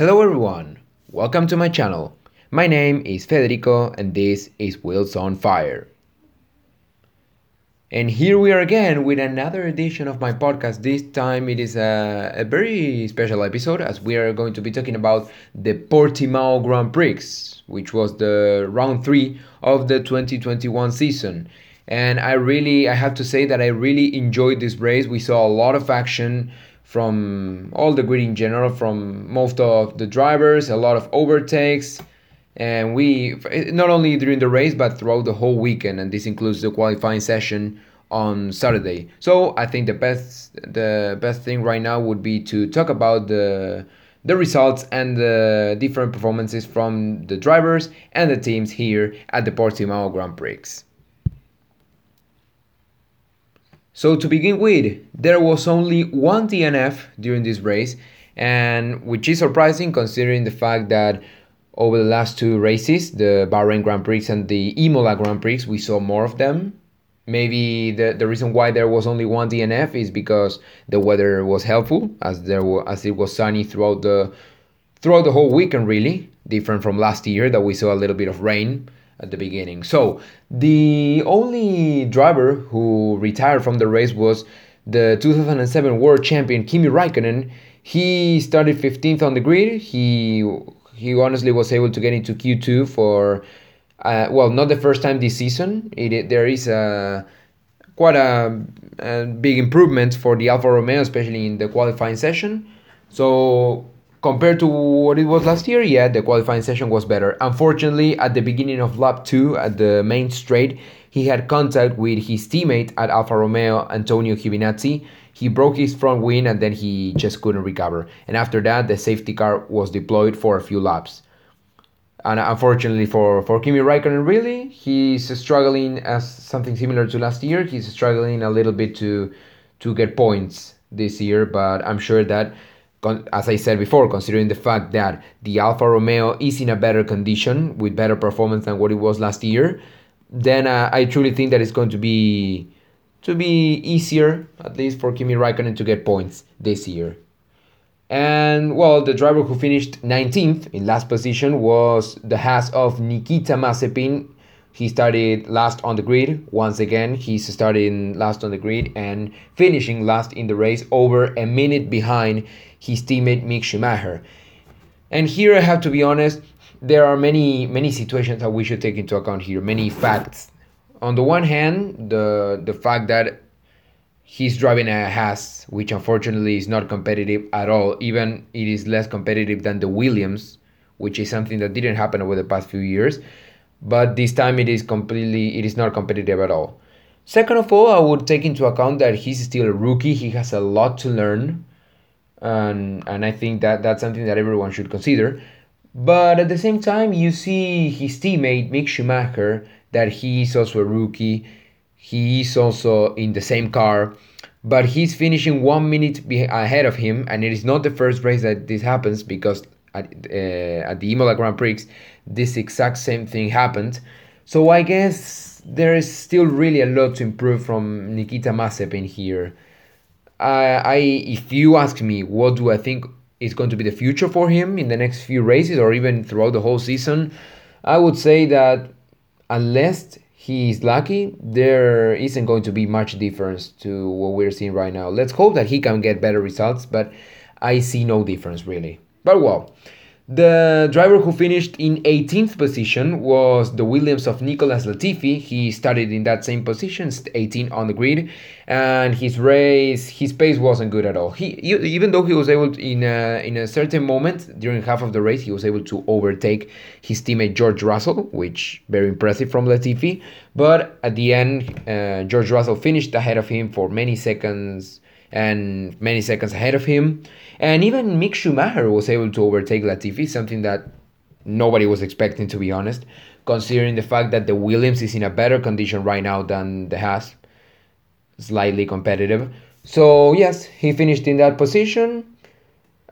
Hello everyone, welcome to my channel. My name is Federico and this is Wheels on Fire. And here we are again with another edition of my podcast. This time it is a, a very special episode as we are going to be talking about the Portimao Grand Prix, which was the round three of the 2021 season. And I really, I have to say that I really enjoyed this race. We saw a lot of action from all the grid in general, from most of the drivers, a lot of overtakes and we not only during the race but throughout the whole weekend and this includes the qualifying session on Saturday. So I think the best the best thing right now would be to talk about the the results and the different performances from the drivers and the teams here at the Portimao Grand Prix. So to begin with, there was only one DNF during this race, and which is surprising considering the fact that over the last two races, the Bahrain Grand Prix and the Imola Grand Prix, we saw more of them. Maybe the, the reason why there was only one DNF is because the weather was helpful, as there were, as it was sunny throughout the throughout the whole weekend. Really different from last year that we saw a little bit of rain at the beginning. So the only driver who retired from the race was the 2007 World Champion Kimi Raikkonen. He started 15th on the grid. He he honestly was able to get into Q2 for, uh, well, not the first time this season. It, there is a quite a, a, big improvement for the Alfa Romeo, especially in the qualifying session. So compared to what it was last year, yeah, the qualifying session was better. Unfortunately, at the beginning of lap two at the main straight, he had contact with his teammate at Alfa Romeo, Antonio Giovinazzi he broke his front wing and then he just couldn't recover. And after that, the safety car was deployed for a few laps. And unfortunately for, for Kimi Raikkonen, really, he's struggling as something similar to last year. He's struggling a little bit to to get points this year, but I'm sure that, as I said before, considering the fact that the Alfa Romeo is in a better condition with better performance than what it was last year, then uh, I truly think that it's going to be to be easier, at least for Kimi Raikkonen to get points this year. And well, the driver who finished 19th in last position was the Haas of Nikita Mazepin. He started last on the grid. Once again, he's starting last on the grid and finishing last in the race over a minute behind his teammate Mick Schumacher. And here I have to be honest, there are many many situations that we should take into account here, many facts on the one hand, the the fact that he's driving a Haas, which unfortunately is not competitive at all. Even it is less competitive than the Williams, which is something that didn't happen over the past few years. But this time it is completely it is not competitive at all. Second of all, I would take into account that he's still a rookie. He has a lot to learn, and and I think that that's something that everyone should consider. But at the same time, you see his teammate Mick Schumacher that he is also a rookie. He is also in the same car, but he's finishing one minute ahead of him, and it is not the first race that this happens because at, uh, at the Imola Grand Prix, this exact same thing happened. So I guess there is still really a lot to improve from Nikita Mazepin here. I, I, if you ask me, what do I think is going to be the future for him in the next few races or even throughout the whole season? I would say that unless he is lucky, there isn't going to be much difference to what we're seeing right now. Let's hope that he can get better results, but I see no difference really. But well, the driver who finished in 18th position was the Williams of Nicholas Latifi. He started in that same position, 18 on the grid, and his race, his pace wasn't good at all. He even though he was able to, in a, in a certain moment during half of the race, he was able to overtake his teammate George Russell, which very impressive from Latifi. But at the end, uh, George Russell finished ahead of him for many seconds and many seconds ahead of him. And even Mick Schumacher was able to overtake Latifi, something that nobody was expecting, to be honest, considering the fact that the Williams is in a better condition right now than the Haas, slightly competitive. So, yes, he finished in that position.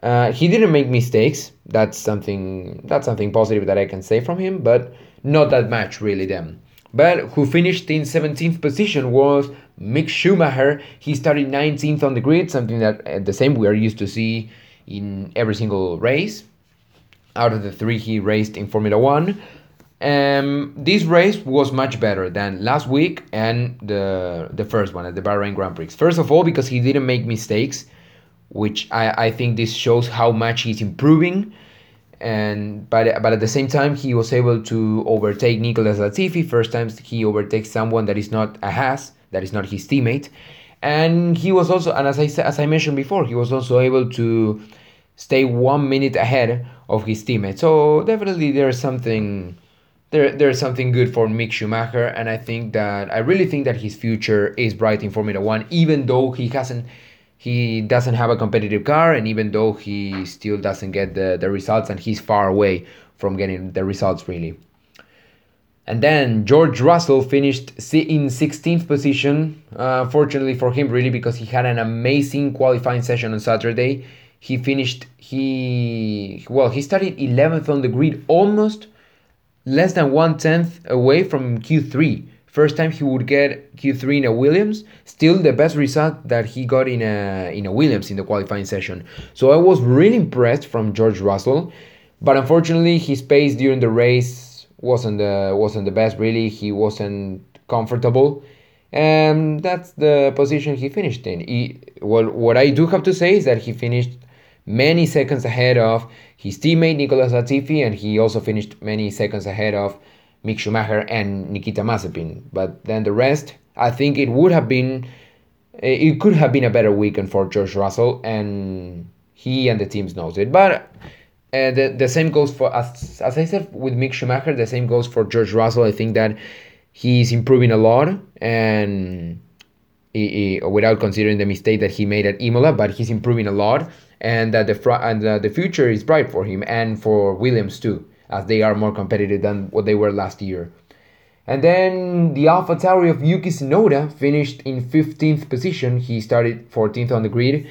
Uh, he didn't make mistakes. That's something that's something positive that I can say from him, but not that much really. Then, but who finished in 17th position was Mick Schumacher, he started 19th on the grid, something that uh, the same we are used to see in every single race. out of the three he raced in Formula One. Um, this race was much better than last week and the the first one at the Bahrain Grand Prix. First of all, because he didn't make mistakes, which I, I think this shows how much he's improving. And but but at the same time, he was able to overtake Nicholas Latifi. First time he overtakes someone that is not a Haas, that is not his teammate, and he was also and as I as I mentioned before, he was also able to stay one minute ahead of his teammate. So definitely there's something there there's something good for Mick Schumacher, and I think that I really think that his future is bright in Formula One, even though he hasn't he doesn't have a competitive car, and even though he still doesn't get the, the results, and he's far away from getting the results really. And then George Russell finished in 16th position. Uh, fortunately for him, really, because he had an amazing qualifying session on Saturday. He finished he well he started 11th on the grid, almost less than one tenth away from Q3. First time he would get Q3 in a Williams, still the best result that he got in a in a Williams in the qualifying session. So I was really impressed from George Russell, but unfortunately his pace during the race wasn't the wasn't the best. Really, he wasn't comfortable, and that's the position he finished in. He, well, what I do have to say is that he finished many seconds ahead of his teammate Nicholas Latifi, and he also finished many seconds ahead of Mick Schumacher and Nikita Mazepin. But then the rest, I think it would have been, it could have been a better weekend for George Russell, and he and the teams knows it. But uh, the the same goes for as as I said with Mick Schumacher. The same goes for George Russell. I think that he's improving a lot, and he, he, without considering the mistake that he made at Imola, but he's improving a lot and that the and the future is bright for him and for Williams too, as they are more competitive than what they were last year. And then the Alpha Tauri of Yuki Tsunoda finished in 15th position. He started 14th on the grid.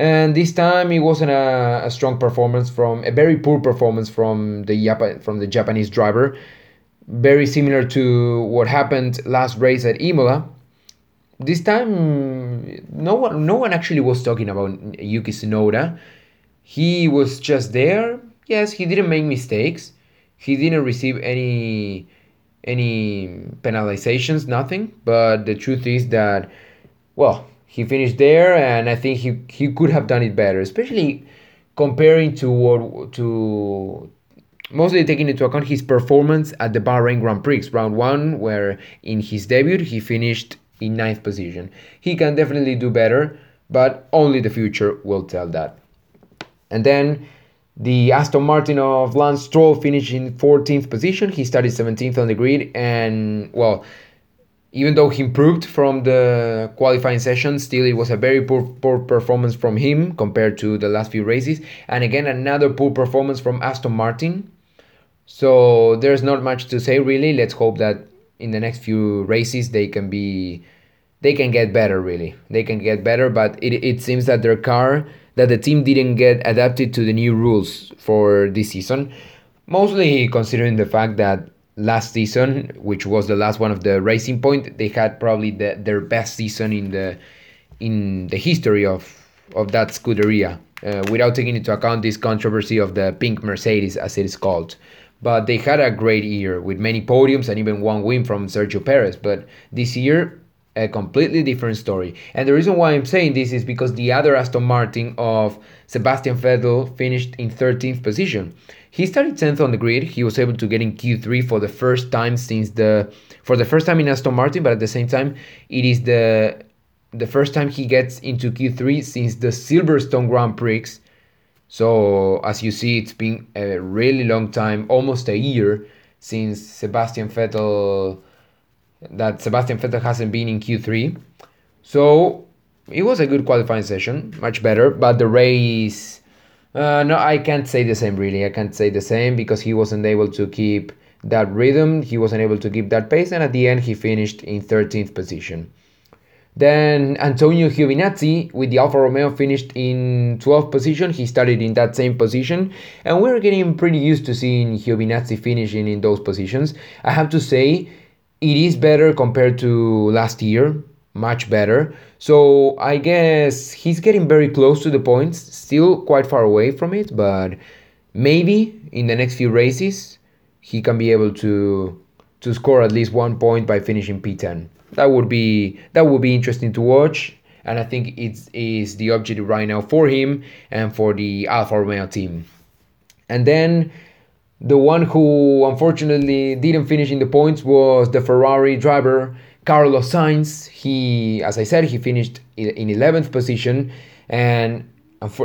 And this time it wasn't a, a strong performance from a very poor performance from the Jap- from the Japanese driver. Very similar to what happened last race at Imola, this time no one no one actually was talking about Yuki Tsunoda. He was just there. Yes, he didn't make mistakes. He didn't receive any any penalizations, nothing. But the truth is that well, he finished there and I think he he could have done it better, especially comparing to what to mostly taking into account his performance at the Bahrain Grand Prix round 1 where in his debut he finished in ninth position. He can definitely do better, but only the future will tell that. And then the Aston Martin of Lance Stroll finished in 14th position. He started 17th on the grid, and well, even though he improved from the qualifying session, still it was a very poor, poor performance from him compared to the last few races. And again, another poor performance from Aston Martin. So there's not much to say really. Let's hope that in the next few races they can be they can get better really they can get better but it, it seems that their car that the team didn't get adapted to the new rules for this season mostly considering the fact that last season which was the last one of the racing point they had probably the, their best season in the in the history of of that scuderia uh, without taking into account this controversy of the pink mercedes as it is called but they had a great year with many podiums and even one win from Sergio Perez. But this year, a completely different story. And the reason why I'm saying this is because the other Aston Martin of Sebastian Vettel finished in 13th position. He started 10th on the grid. He was able to get in Q3 for the first time since the for the first time in Aston Martin, but at the same time, it is the the first time he gets into Q3 since the Silverstone Grand Prix so as you see, it's been a really long time, almost a year since Sebastian Vettel that Sebastian Vettel hasn't been in Q3. So it was a good qualifying session, much better, but the race uh, no, I can't say the same really. I can't say the same because he wasn't able to keep that rhythm. He wasn't able to keep that pace, and at the end, he finished in 13th position. Then Antonio Giovinazzi with the Alfa Romeo finished in 12th position. He started in that same position, and we're getting pretty used to seeing Giovinazzi finishing in those positions. I have to say, it is better compared to last year, much better. So I guess he's getting very close to the points, still quite far away from it, but maybe in the next few races he can be able to to score at least one point by finishing P10. That would be that would be interesting to watch, and I think it is the objective right now for him and for the Alfa Romeo team. And then the one who unfortunately didn't finish in the points was the Ferrari driver Carlos Sainz. He, as I said, he finished in 11th position, and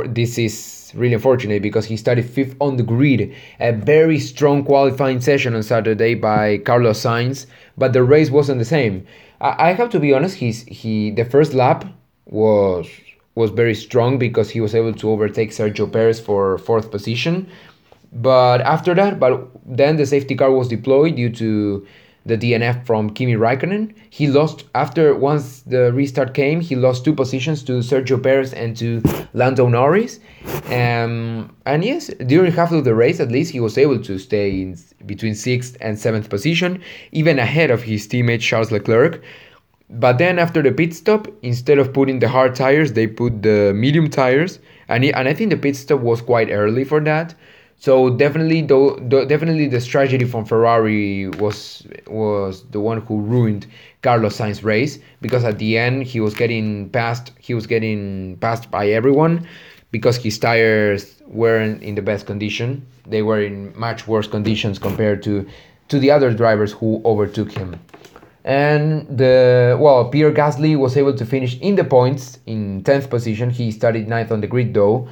this is really unfortunate because he started fifth on the grid. A very strong qualifying session on Saturday by Carlos Sainz, but the race wasn't the same. I, have to be honest. He's he the first lap was was very strong because he was able to overtake Sergio Perez for fourth position but after that, but then the safety car was deployed due to the DNF from Kimi Raikkonen. He lost after once the restart came. He lost two positions to Sergio Perez and to Lando Norris. Um, and yes, during half of the race, at least he was able to stay in between sixth and seventh position, even ahead of his teammate Charles Leclerc. But then after the pit stop, instead of putting the hard tires, they put the medium tires, and he, and I think the pit stop was quite early for that. So definitely, though, definitely the strategy from Ferrari was was the one who ruined Carlos Sainz's race because at the end he was getting passed. He was getting passed by everyone because his tires weren't in the best condition. They were in much worse conditions compared to to the other drivers who overtook him. And the well, Pierre Gasly was able to finish in the points in tenth position. He started ninth on the grid though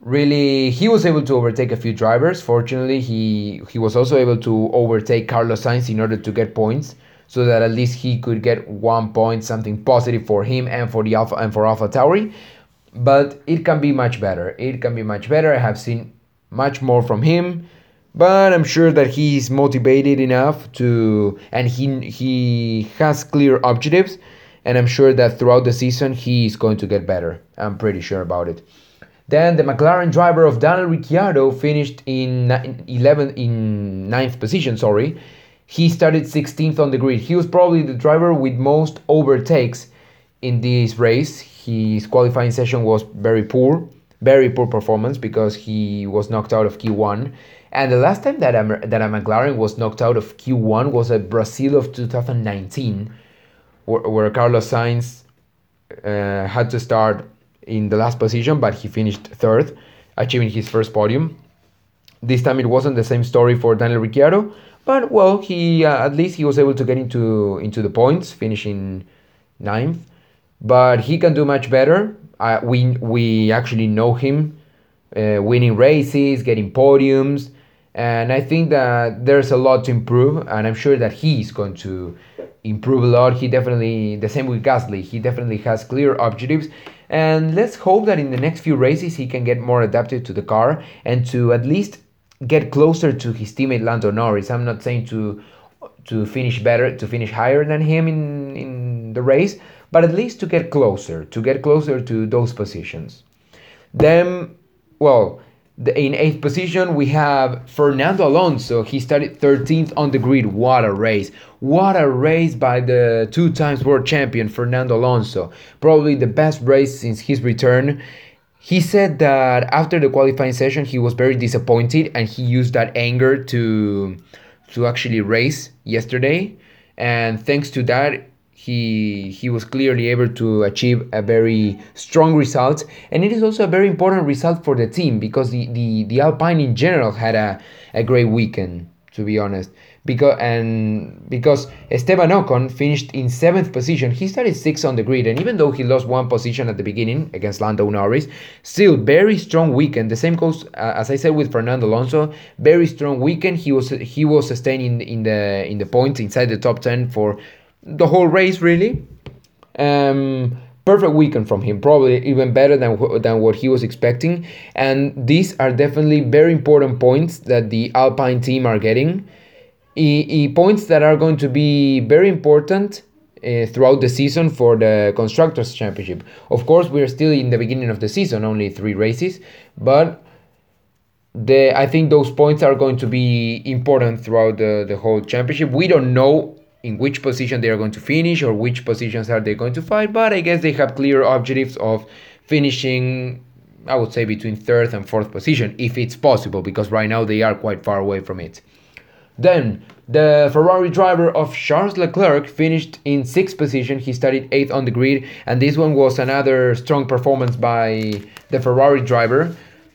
really he was able to overtake a few drivers. Fortunately, he he was also able to overtake Carlos Sainz in order to get points, so that at least he could get one point, something positive for him and for the Alpha and for Alpha Tauri. But it can be much better. It can be much better. I have seen much more from him, but I'm sure that he's motivated enough to and he he has clear objectives. And I'm sure that throughout the season he's going to get better. I'm pretty sure about it. Then the McLaren driver of Daniel Ricciardo finished in 11 in ninth position. Sorry, he started 16th on the grid. He was probably the driver with most overtakes in this race. His qualifying session was very poor, very poor performance because he was knocked out of Q1. And the last time that a, that a McLaren was knocked out of Q1 was at Brazil of 2019, where, where Carlos Sainz uh, had to start in the last position, but he finished third, achieving his first podium. This time it wasn't the same story for Daniel Ricciardo, but well, he uh, at least he was able to get into into the points, finishing ninth. But he can do much better. Uh, we we actually know him uh, winning races, getting podiums, and I think that there's a lot to improve. And I'm sure that he's going to improve a lot. He definitely the same with Gasly. He definitely has clear objectives, and let's hope that in the next few races he can get more adapted to the car and to at least get closer to his teammate Lando Norris. I'm not saying to to finish better, to finish higher than him in in the race, but at least to get closer, to get closer to those positions. Then, well, the, in eighth position, we have Fernando Alonso. He started 13th on the grid. What a race! What a race by the two times world champion Fernando Alonso. Probably the best race since his return. He said that after the qualifying session, he was very disappointed and he used that anger to, to actually race yesterday. And thanks to that, he he was clearly able to achieve a very strong result. And it is also a very important result for the team because the the, the alpine in general had a, a great weekend to be honest. Because and because Esteban Ocon finished in seventh position. He started sixth on the grid and even though he lost one position at the beginning against Lando Norris still very strong weekend. The same goes uh, as I said with Fernando Alonso. Very strong weekend. He was he was sustaining in the in the points inside the top 10 for the whole race really. Um, perfect weekend from him, probably even better than than what he was expecting. And these are definitely very important points that the Alpine team are getting. E, e points that are going to be very important uh, throughout the season for the constructors championship. Of course, we're still in the beginning of the season, only three races, but the I think those points are going to be important throughout the, the whole championship. We don't know in which position they are going to finish or which positions are they going to fight but i guess they have clear objectives of finishing I would say between third and fourth position, if it's possible, because right now they are quite far away from it. Then the Ferrari driver of Charles Leclerc finished in sixth position. He started eighth on the grid, and this one was another strong performance by the Ferrari driver.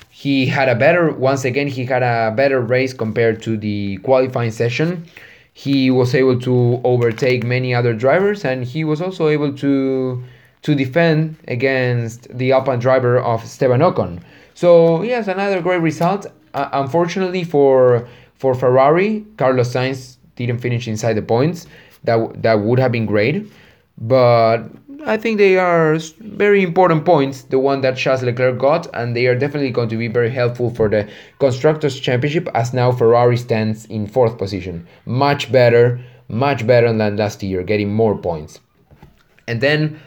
He had a better, once again, he had a better race compared to the qualifying session. He was able to overtake many other drivers, and he was also able to to defend against the Alpine driver of Esteban Ocon. So yes, another great result. Uh, unfortunately for for Ferrari, Carlos Sainz didn't finish inside the points. That that would have been great, but I think they are very important points. The one that Charles Leclerc got, and they are definitely going to be very helpful for the constructors' championship. As now Ferrari stands in fourth position, much better, much better than last year, getting more points. And then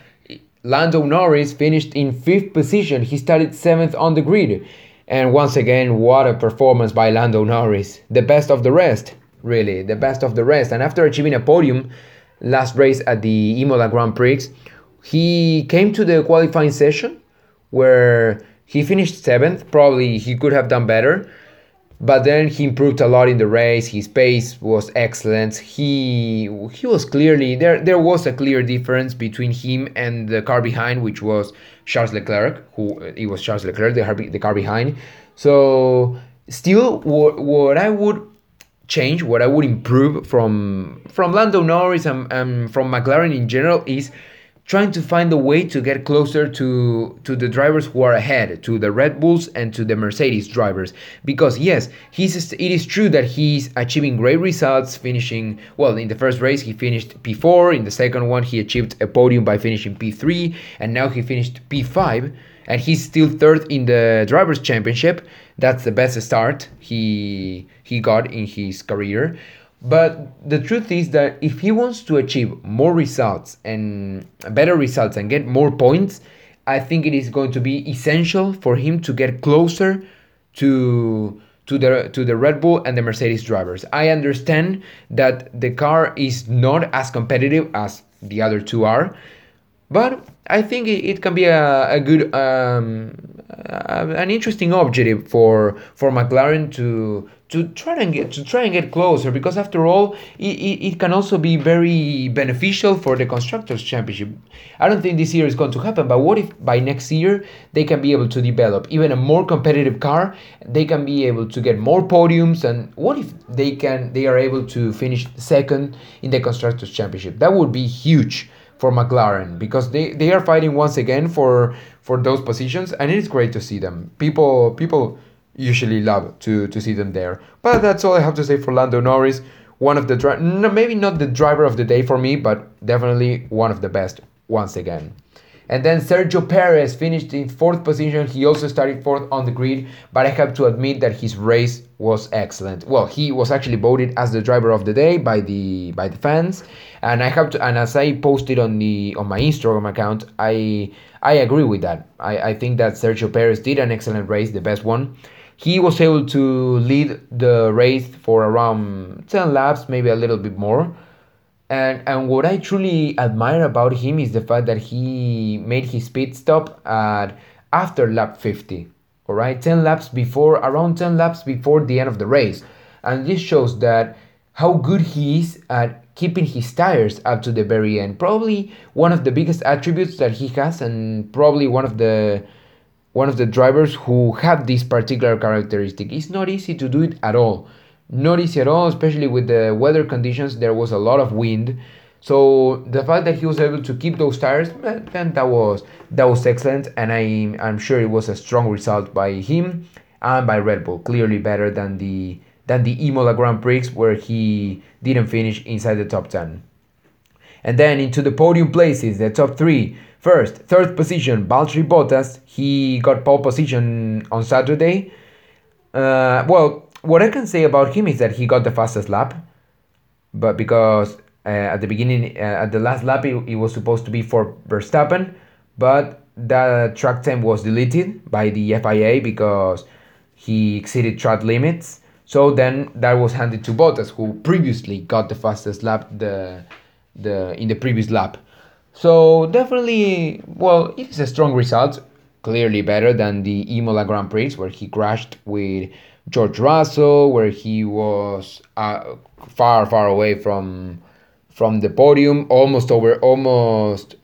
Lando Norris finished in fifth position. He started seventh on the grid. And once again, what a performance by Lando Norris. The best of the rest, really, the best of the rest. And after achieving a podium last race at the Imola Grand Prix, he came to the qualifying session where he finished seventh. Probably he could have done better but then he improved a lot in the race. His pace was excellent. He he was clearly there there was a clear difference between him and the car behind which was Charles Leclerc who uh, it was Charles Leclerc the, the car behind. So still what, what I would change what I would improve from from Lando Norris and, and from McLaren in general is trying to find a way to get closer to to the drivers who are ahead to the red bulls and to the mercedes drivers. Because yes he's it is true that he's achieving great results finishing well in the first race he finished p4 in the second one he achieved a podium by finishing p3 and now he finished p5 and he's still third in the drivers championship. That's the best start he he got in his career but the truth is that if he wants to achieve more results and better results and get more points, I think it is going to be essential for him to get closer to to the to the Red Bull and the Mercedes drivers. I understand that the car is not as competitive as the other two are, but I think it, can be a, a good um, an interesting objective for for McLaren to to try and get to try and get closer because after all it, it, it, can also be very beneficial for the constructors championship. I don't think this year is going to happen but what if by next year they can be able to develop even a more competitive car? They can be able to get more podiums and what if they can they are able to finish second in the constructors championship? That would be huge for mclaren because they, they are fighting once again for for those positions and it's great to see them people people usually love to to see them there. But that's all I have to say for Lando Norris. One of the dri- no, maybe not the driver of the day for me, but definitely one of the best once again. And then Sergio Perez finished in fourth position. He also started fourth on the grid, but I have to admit that his race was excellent. Well, he was actually voted as the driver of the day by the by the fans, and I have to. And as I posted on the on my Instagram account, I I agree with that. I I think that Sergio Perez did an excellent race, the best one he was able to lead the race for around 10 laps, maybe a little bit more. And, and what I truly admire about him is the fact that he made his pit stop at after lap 50, all right, 10 laps before, around 10 laps before the end of the race. And this shows that how good he is at keeping his tires up to the very end. Probably one of the biggest attributes that he has, and probably one of the one of the drivers who have this particular characteristic. It's not easy to do it at all. Not easy at all, especially with the weather conditions. There was a lot of wind. So the fact that he was able to keep those tires, then that was that was excellent, and I I'm sure it was a strong result by him and by Red Bull. Clearly better than the than the Imola Grand Prix where he didn't finish inside the top ten. And then into the podium places, the top three. First, third position, Valtteri Bottas. He got pole position on Saturday. Uh, well, what I can say about him is that he got the fastest lap, but because at the beginning, uh, at the last lap, it, it, was supposed to be for Verstappen, but that track time was deleted by the FIA because he exceeded track limits. So then that was handed to Bottas, who previously got the fastest lap the the in the previous lap. So definitely, well, it is a strong result. clearly better than the Imola Grand Prix, where he crashed with George Russell, where he was uh, far, far away from from the podium, almost over, almost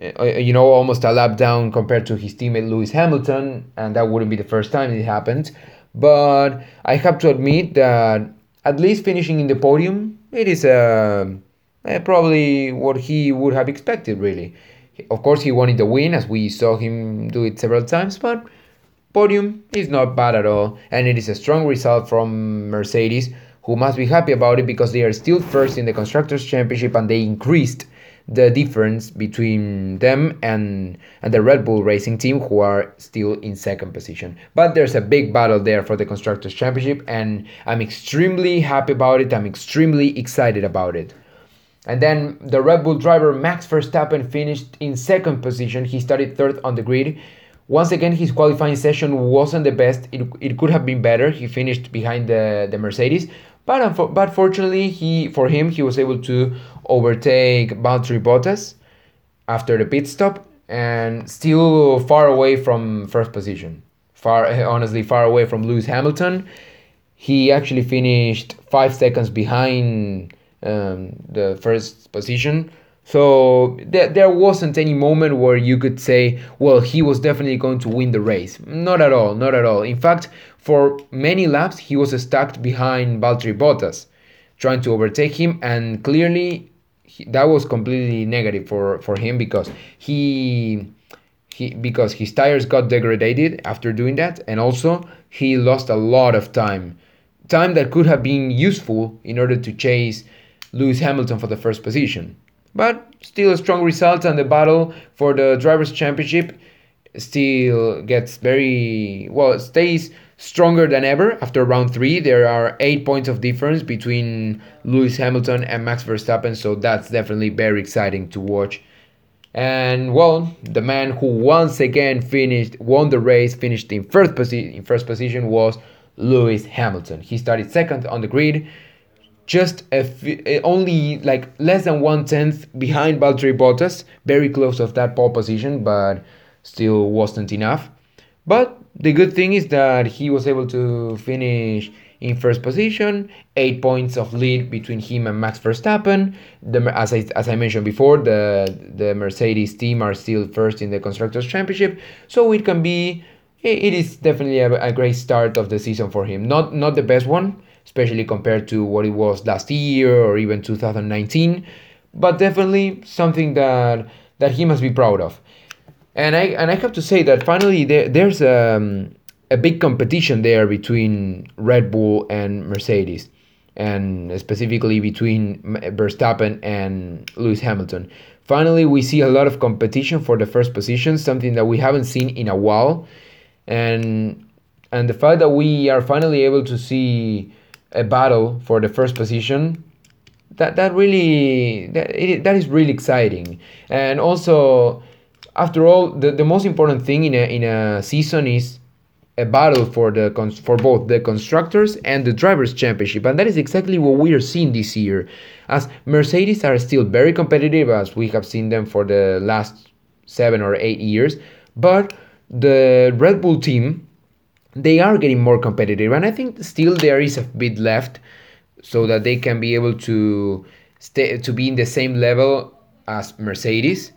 uh, you know, almost a lap down compared to his teammate Lewis Hamilton, and that wouldn't be the first time it happened. But I have to admit that at least finishing in the podium, it is uh, uh, probably what he would have expected, really. Of course, he wanted the win, as we saw him do it several times, but podium is not bad at all, and it is a strong result from Mercedes, who must be happy about it because they are still first in the Constructors' Championship and they increased the difference between them and, and the Red Bull Racing team, who are still in second position. But there's a big battle there for the Constructors' Championship, and I'm extremely happy about it. I'm extremely excited about it. And then the Red Bull driver Max Verstappen finished in second position. He started third on the grid. Once again, his qualifying session wasn't the best. It, it could have been better. He finished behind the, the Mercedes, but but fortunately, he for him he was able to overtake Valtteri Bottas after the pit stop and still far away from first position. Far honestly far away from Lewis Hamilton. He actually finished five seconds behind um, the first position. So there, there wasn't any moment where you could say, well, he was definitely going to win the race. Not at all, not at all. In fact, for many laps, he was stuck behind Valtteri Bottas, trying to overtake him, and clearly he, that was completely negative for, for him because he he because his tires got degraded after doing that, and also he lost a lot of time, time that could have been useful in order to chase Lewis Hamilton for the first position. But still a strong result, and the battle for the Drivers' Championship still gets very well, stays stronger than ever after round three. There are eight points of difference between Lewis Hamilton and Max Verstappen, so that's definitely very exciting to watch. And well, the man who once again finished, won the race, finished in first, posi- in first position was Lewis Hamilton. He started second on the grid just a eh, only like less than one tenth behind Valtteri Bottas, very close of that pole position, but still wasn't enough. But the good thing is that he was able to finish in first position, eight points of lead between him and Max Verstappen. The, as I as I mentioned before, the the Mercedes team are still first in the constructors championship, so it can be it is definitely a, a great start of the season for him. Not not the best one especially compared to what it was last year or even 2019. But definitely something that that he must be proud of. And I and I have to say that finally there, there's um, a big competition there between Red Bull and Mercedes, and specifically between Verstappen and Lewis Hamilton. Finally, we see a lot of competition for the first position, something that we haven't seen in a while, and and the fact that we are finally able to see a battle for the first position that that really that, it, that is really exciting. And also after all the, the most important thing in a, in a season is a battle for the for both the constructors and the drivers championship. And that is exactly what we are seeing this year. As mercedes are still very competitive as we have seen them for the last seven or eight years but the red bull team they are getting more competitive and i think still there is a bit left so that they can be able to stay to be in the same level as mercedes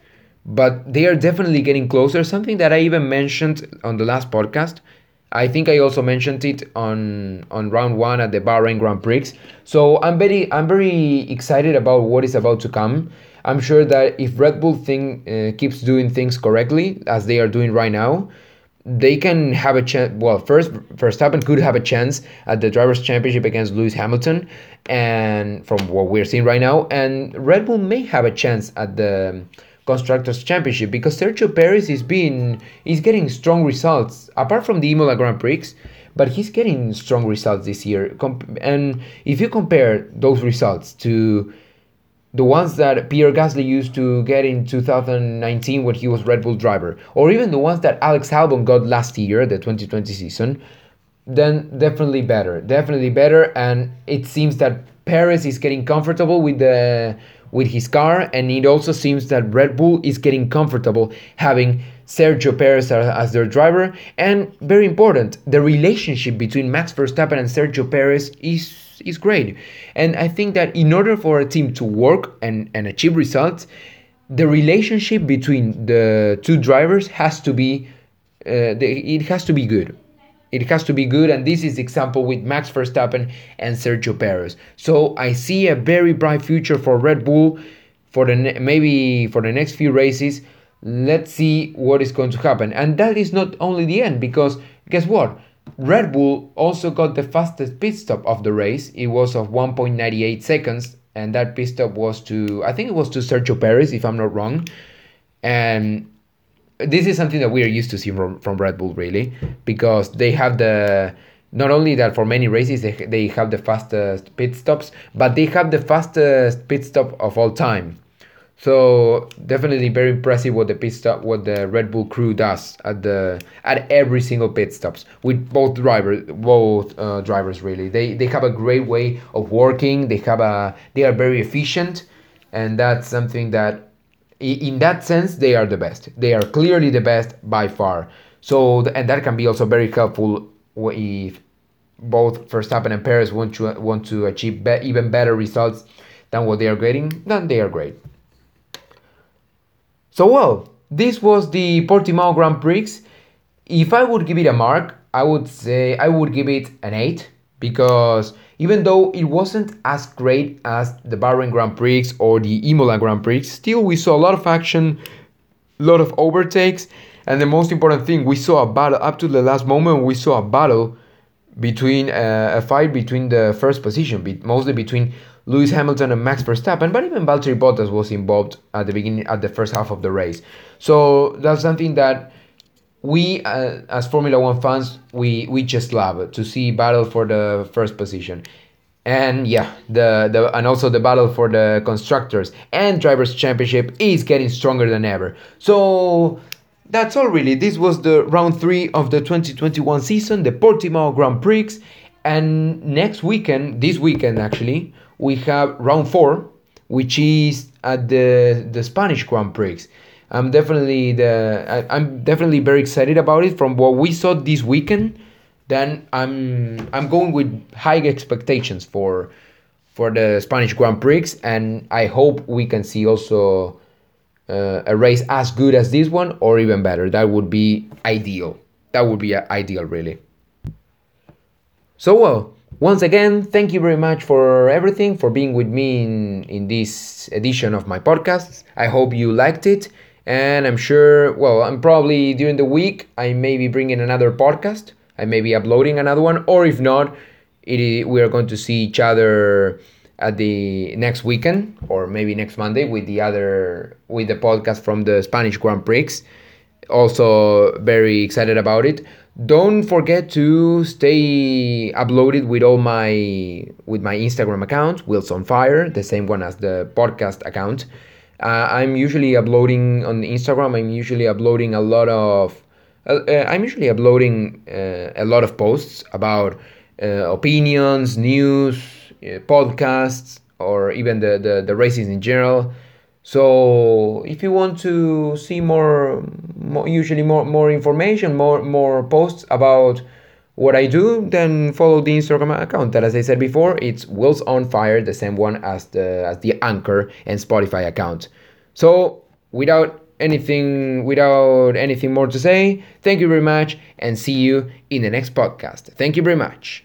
but they are definitely getting closer. Something that i even mentioned on the last podcast i think i also mentioned it on on round one at the bahrain grand prix. So i'm very i'm very excited about what is about to come. I'm sure that if red bull thing uh, keeps doing things correctly as they are doing right now they can have a chance. Well, first, Verstappen could have a chance at the drivers' championship against Lewis Hamilton, and from what we're seeing right now, and Red Bull may have a chance at the constructors' championship because Sergio Perez is being is getting strong results apart from the Imola Grand Prix, but he's getting strong results this year. And if you compare those results to the ones that Pierre Gasly used to get in 2019 when he was Red Bull driver, or even the ones that Alex Albon got last year, the 2020 season, then definitely better, definitely better. And it seems that Perez is getting comfortable with the with his car, and it also seems that Red Bull is getting comfortable having Sergio Perez as their driver. And very important, the relationship between Max Verstappen and Sergio Perez is is great. And I think that in order for a team to work and, and achieve results, the relationship between the two drivers has to be uh, the, it has to be good. It has to be good, and this is example with Max Verstappen and Sergio Perez. So I see a very bright future for Red Bull for the maybe for the next few races. Let's see what is going to happen, and that is not only the end because guess what? Red Bull also got the fastest pit stop of the race. It was of 1.98 seconds, and that pit stop was to I think it was to Sergio Perez, if I'm not wrong. And this is something that we are used to seeing from, from Red Bull, really, because they have the not only that for many races they, they have the fastest pit stops, but they have the fastest pit stop of all time. So definitely very impressive what the pit stop, what the Red Bull crew does at the at every single pit stops with both drivers, both uh, drivers really. They they have a great way of working. They have a they are very efficient, and that's something that in that sense they are the best they are clearly the best by far so and that can be also very helpful if both Verstappen and Perez want to want to achieve be, even better results than what they are getting then they are great so well this was the Portimao Grand Prix if I would give it a mark I would say I would give it an 8 because even though it wasn't as great as the Bahrain Grand Prix or the Imola Grand Prix, still we saw a lot of action, a lot of overtakes, and the most important thing, we saw a battle up to the last moment. We saw a battle between uh, a fight between the first position, mostly between Lewis Hamilton and Max Verstappen, but even Valtteri Bottas was involved at the beginning, at the first half of the race. So that's something that we uh, as Formula One fans, we we just love to see battle for the first position, and yeah, the the and also the battle for the constructors and drivers championship is getting stronger than ever. So that's all really. This was the round three of the 2021 season, the Portimao Grand Prix, and next weekend, this weekend actually, we have round four, which is at the the Spanish Grand Prix. I'm definitely the I, I'm definitely very excited about it. From what we saw this weekend, then I'm I'm going with high expectations for for the Spanish Grand Prix, and I hope we can see also uh, a race as good as this one or even better. That would be ideal. That would be ideal, really. So well, once again, thank you very much for everything, for being with me in in this edition of my podcast. I hope you liked it and I'm sure, well, I'm probably during the week, I may be bringing another podcast. I may be uploading another one, or if not, it, we are going to see each other at the next weekend or maybe next Monday with the other with the podcast from the Spanish Grand Prix. Also very excited about it. Don't forget to stay uploaded with all my with my Instagram account, Wheels on Fire, the same one as the podcast account. Uh, I'm usually uploading on Instagram. I'm usually uploading a lot of. Uh, uh I'm usually uploading uh, a lot of posts about uh, opinions, news, podcasts, or even the, the the races in general. So if you want to see more, more usually more more information, more more posts about what I do, then follow the Instagram account that, as I said before, it's Wheels on Fire, the same one as the as the Anchor and Spotify account. So, without anything without anything more to say, thank you very much and see you in the next podcast. Thank you very much.